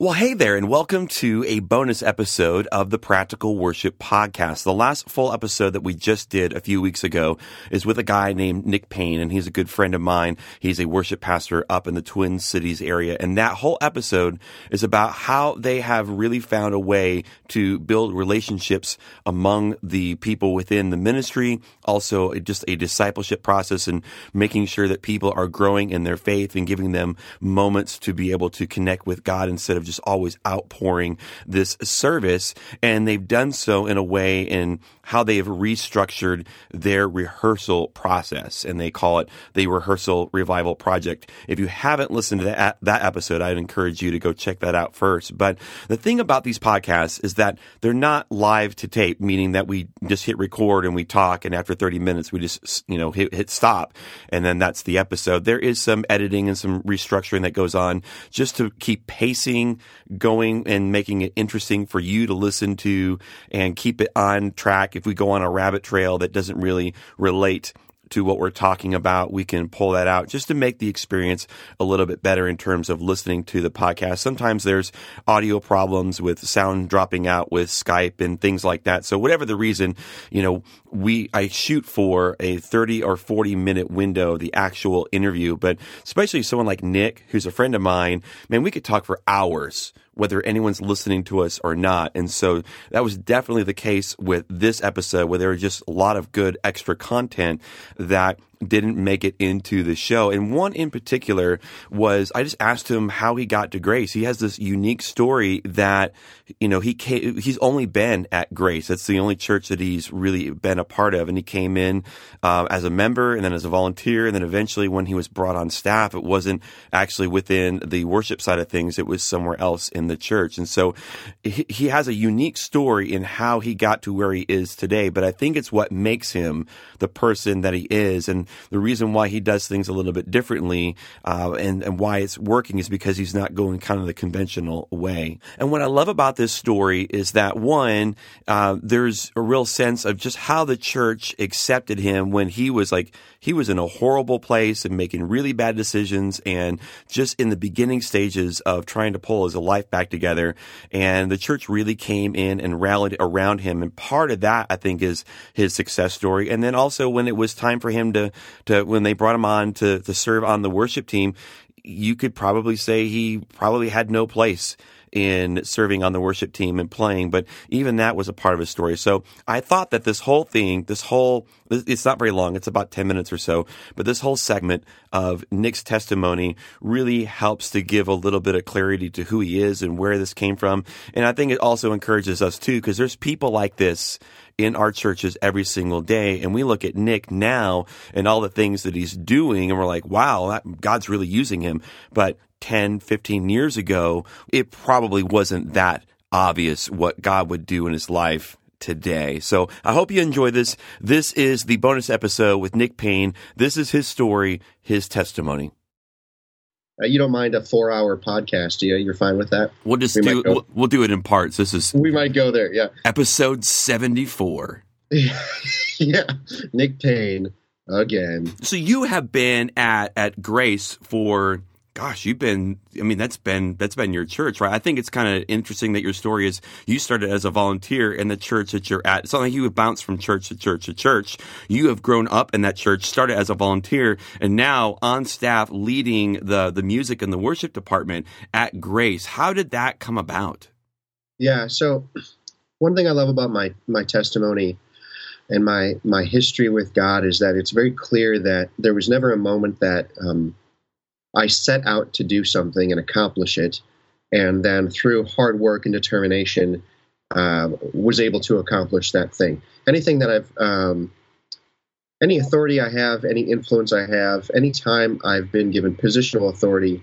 Well, hey there, and welcome to a bonus episode of the Practical Worship Podcast. The last full episode that we just did a few weeks ago is with a guy named Nick Payne, and he's a good friend of mine. He's a worship pastor up in the Twin Cities area. And that whole episode is about how they have really found a way to build relationships among the people within the ministry, also just a discipleship process and making sure that people are growing in their faith and giving them moments to be able to connect with God instead of just always outpouring this service. And they've done so in a way in how they have restructured their rehearsal process. And they call it the Rehearsal Revival Project. If you haven't listened to that, that episode, I'd encourage you to go check that out first. But the thing about these podcasts is that they're not live to tape, meaning that we just hit record and we talk. And after 30 minutes, we just, you know, hit, hit stop. And then that's the episode. There is some editing and some restructuring that goes on just to keep pacing going and making it interesting for you to listen to and keep it on track. If we go on a rabbit trail that doesn't really relate to what we're talking about, we can pull that out just to make the experience a little bit better in terms of listening to the podcast. Sometimes there's audio problems with sound dropping out with Skype and things like that. So whatever the reason, you know, we, I shoot for a 30 or 40 minute window, the actual interview, but especially someone like Nick, who's a friend of mine, man, we could talk for hours whether anyone's listening to us or not. And so that was definitely the case with this episode where there was just a lot of good extra content that didn't make it into the show. And one in particular was I just asked him how he got to Grace. He has this unique story that, you know, he came, he's only been at Grace. That's the only church that he's really been a part of. And he came in uh, as a member and then as a volunteer. And then eventually when he was brought on staff, it wasn't actually within the worship side of things. It was somewhere else in the church. And so he, he has a unique story in how he got to where he is today. But I think it's what makes him the person that he is. And the reason why he does things a little bit differently uh, and, and why it's working is because he's not going kind of the conventional way. And what I love about this story is that one, uh, there's a real sense of just how the church accepted him when he was like, he was in a horrible place and making really bad decisions and just in the beginning stages of trying to pull his life back together. And the church really came in and rallied around him. And part of that, I think, is his success story. And then also when it was time for him to, to when they brought him on to, to serve on the worship team, you could probably say he probably had no place in serving on the worship team and playing, but even that was a part of his story. So I thought that this whole thing, this whole, it's not very long. It's about 10 minutes or so, but this whole segment of Nick's testimony really helps to give a little bit of clarity to who he is and where this came from. And I think it also encourages us too, because there's people like this in our churches every single day. And we look at Nick now and all the things that he's doing, and we're like, wow, that, God's really using him. But 10, 15 years ago, it probably wasn't that obvious what God would do in his life today. So I hope you enjoy this. This is the bonus episode with Nick Payne. This is his story, his testimony. Uh, you don't mind a four-hour podcast, do you? You're fine with that. We'll just we do we'll, we'll, do it in parts. This is we might go there. Yeah, episode seventy-four. yeah, Nick Payne again. So you have been at at Grace for gosh, you've been, I mean, that's been, that's been your church, right? I think it's kind of interesting that your story is you started as a volunteer in the church that you're at. It's not like you have bounced from church to church to church. You have grown up in that church, started as a volunteer, and now on staff leading the, the music and the worship department at Grace. How did that come about? Yeah. So one thing I love about my, my testimony and my, my history with God is that it's very clear that there was never a moment that, um, I set out to do something and accomplish it, and then through hard work and determination, uh, was able to accomplish that thing. Anything that I've, um, any authority I have, any influence I have, any time I've been given positional authority,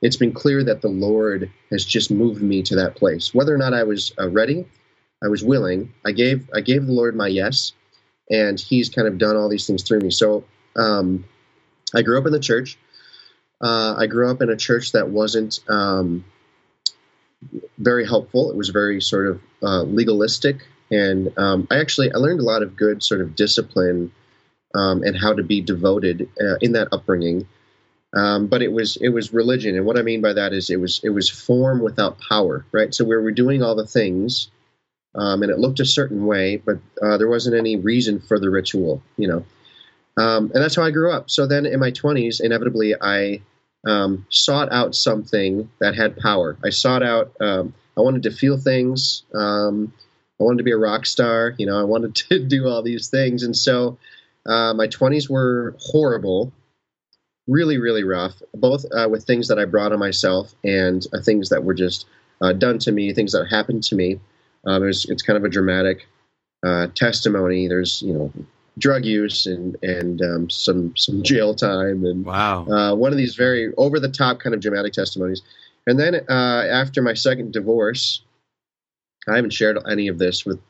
it's been clear that the Lord has just moved me to that place. Whether or not I was uh, ready, I was willing. I gave I gave the Lord my yes, and He's kind of done all these things through me. So um, I grew up in the church. Uh, I grew up in a church that wasn't um, very helpful. It was very sort of uh, legalistic, and um, I actually I learned a lot of good sort of discipline um, and how to be devoted uh, in that upbringing. Um, but it was it was religion, and what I mean by that is it was it was form without power, right? So we were doing all the things, um, and it looked a certain way, but uh, there wasn't any reason for the ritual, you know. Um, and that's how I grew up. So then in my 20s, inevitably, I um, sought out something that had power. I sought out, um, I wanted to feel things. Um, I wanted to be a rock star. You know, I wanted to do all these things. And so uh, my 20s were horrible, really, really rough, both uh, with things that I brought on myself and uh, things that were just uh, done to me, things that happened to me. Um, it was, it's kind of a dramatic uh, testimony. There's, you know, drug use and and um, some some jail time and wow uh, one of these very over the top kind of dramatic testimonies and then uh, after my second divorce I haven't shared any of this with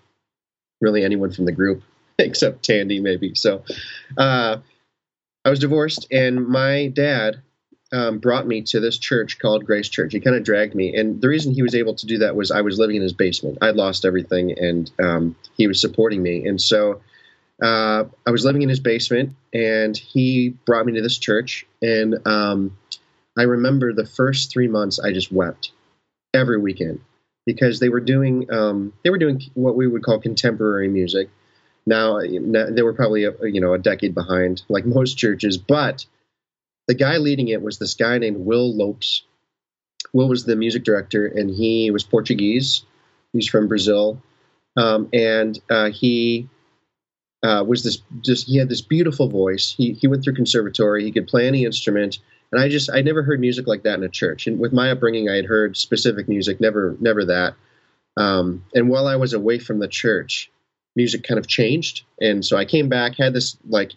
really anyone from the group except Tandy maybe so uh, I was divorced and my dad um, brought me to this church called Grace Church. He kind of dragged me, and the reason he was able to do that was I was living in his basement. I'd lost everything, and um, he was supporting me. And so uh, I was living in his basement, and he brought me to this church. And um, I remember the first three months, I just wept every weekend because they were doing um, they were doing what we would call contemporary music. Now, they were probably a, you know a decade behind, like most churches, but the guy leading it was this guy named Will Lopes. Will was the music director, and he was Portuguese. He's from Brazil, um, and uh, he uh, was this just he had this beautiful voice. He he went through conservatory. He could play any instrument, and I just I never heard music like that in a church. And with my upbringing, I had heard specific music, never never that. Um, and while I was away from the church, music kind of changed, and so I came back, had this like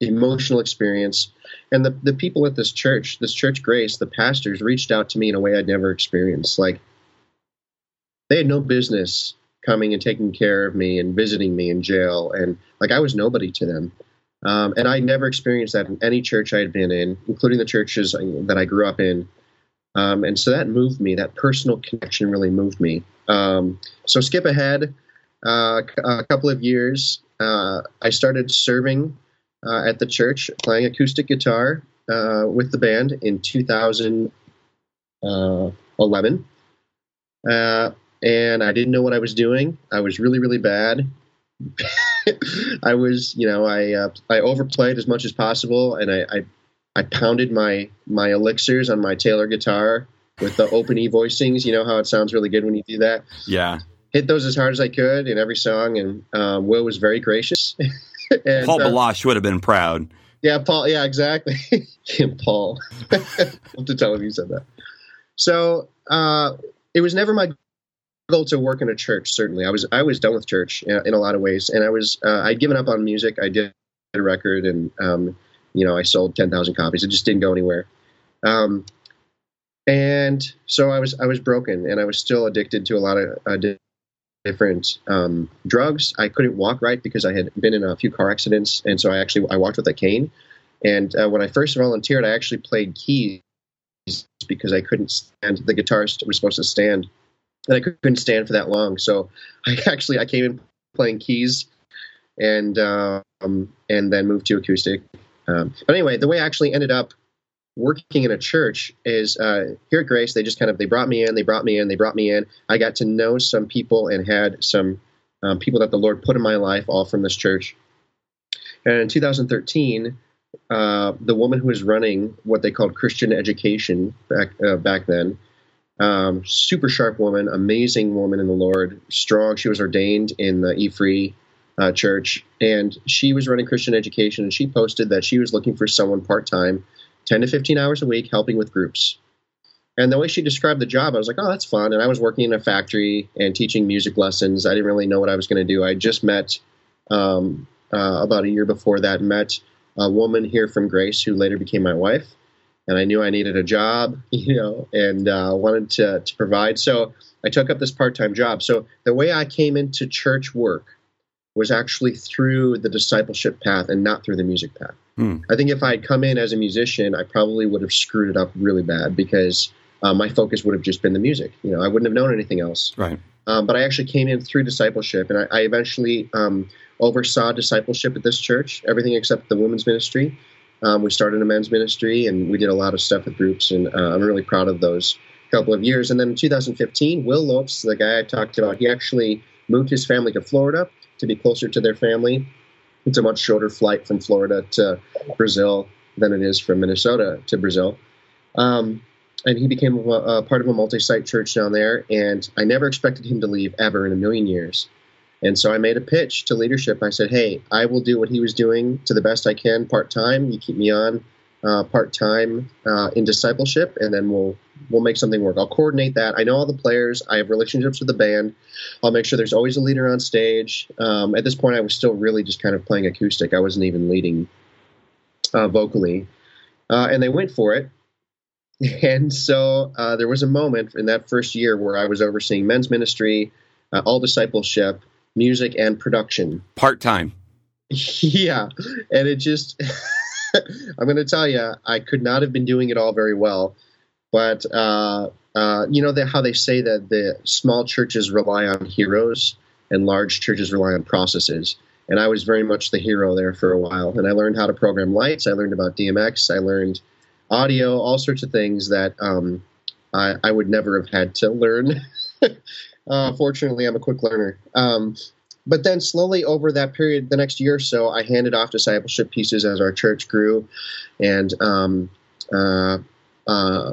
emotional experience, and the the people at this church, this church Grace, the pastors reached out to me in a way I'd never experienced. Like they had no business coming and taking care of me and visiting me in jail. And like I was nobody to them. Um, and I never experienced that in any church I had been in, including the churches that I grew up in. Um, and so that moved me. That personal connection really moved me. Um, so skip ahead uh, a couple of years. Uh, I started serving uh, at the church, playing acoustic guitar uh, with the band in 2011. And I didn't know what I was doing. I was really, really bad. I was, you know, I uh, I overplayed as much as possible, and I, I, I pounded my my elixirs on my Taylor guitar with the open e voicings. You know how it sounds really good when you do that. Yeah. Hit those as hard as I could in every song, and um, Will was very gracious. and, Paul uh, Baloche would have been proud. Yeah, Paul. Yeah, exactly. Paul. I'll have to tell him you said that. So uh, it was never my to work in a church. Certainly, I was I was done with church in, in a lot of ways, and I was uh, I'd given up on music. I did a record, and um, you know I sold ten thousand copies. It just didn't go anywhere. Um, and so I was I was broken, and I was still addicted to a lot of uh, different um, drugs. I couldn't walk right because I had been in a few car accidents, and so I actually I walked with a cane. And uh, when I first volunteered, I actually played keys because I couldn't stand. The guitarist was supposed to stand and I couldn't stand for that long. So I actually I came in playing keys, and um, and then moved to acoustic. Um, but anyway, the way I actually ended up working in a church is uh, here at Grace. They just kind of they brought me in, they brought me in, they brought me in. I got to know some people and had some um, people that the Lord put in my life, all from this church. And in 2013, uh, the woman who was running what they called Christian education back uh, back then um, super sharp woman, amazing woman in the Lord, strong. She was ordained in the E Free uh, church, and she was running Christian education. And she posted that she was looking for someone part time, 10 to 15 hours a week, helping with groups. And the way she described the job, I was like, oh, that's fun. And I was working in a factory and teaching music lessons. I didn't really know what I was going to do. I just met, um, uh, about a year before that, met a woman here from Grace who later became my wife and I knew I needed a job, you know, and uh, wanted to, to provide. So I took up this part time job. So the way I came into church work was actually through the discipleship path and not through the music path. Hmm. I think if I had come in as a musician, I probably would have screwed it up really bad because uh, my focus would have just been the music. You know, I wouldn't have known anything else. Right. Um, but I actually came in through discipleship, and I, I eventually um, oversaw discipleship at this church, everything except the women's ministry. Um, we started a men's ministry, and we did a lot of stuff with groups, and uh, I'm really proud of those couple of years. And then in 2015, Will Lopes, the guy I talked about, he actually moved his family to Florida to be closer to their family. It's a much shorter flight from Florida to Brazil than it is from Minnesota to Brazil. Um, and he became a, a part of a multi-site church down there. And I never expected him to leave ever in a million years. And so I made a pitch to leadership. I said, "Hey, I will do what he was doing to the best I can part time. You keep me on uh, part time uh, in discipleship, and then we'll we'll make something work. I'll coordinate that. I know all the players. I have relationships with the band. I'll make sure there's always a leader on stage. Um, at this point, I was still really just kind of playing acoustic. I wasn't even leading uh, vocally, uh, and they went for it. And so uh, there was a moment in that first year where I was overseeing men's ministry, uh, all discipleship, music, and production. Part time. Yeah, and it just. I'm going to tell you, I could not have been doing it all very well. But uh, uh, you know the, how they say that the small churches rely on heroes and large churches rely on processes. And I was very much the hero there for a while. And I learned how to program lights. I learned about DMX. I learned audio, all sorts of things that um, I, I, would never have had to learn. uh, fortunately, I'm a quick learner. Um, but then slowly over that period, the next year or so, I handed off discipleship pieces as our church grew, and um, uh, uh,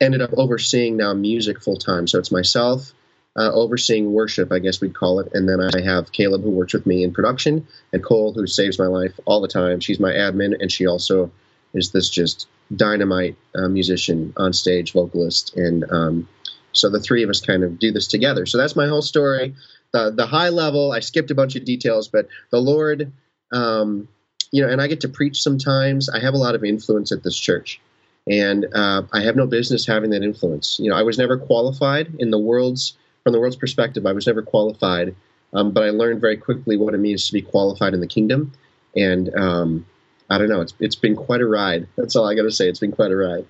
ended up overseeing now music full time. So it's myself uh, overseeing worship, I guess we'd call it, and then I have Caleb who works with me in production, and Cole who saves my life all the time. She's my admin, and she also is this just dynamite uh, musician on stage, vocalist, and um, so the three of us kind of do this together. So that's my whole story the the high level. I skipped a bunch of details, but the Lord, um, you know, and I get to preach sometimes. I have a lot of influence at this church, and uh, I have no business having that influence. You know, I was never qualified in the world's from the world's perspective. I was never qualified, um, but I learned very quickly what it means to be qualified in the kingdom, and um, I don't know. It's it's been quite a ride. That's all I got to say. It's been quite a ride.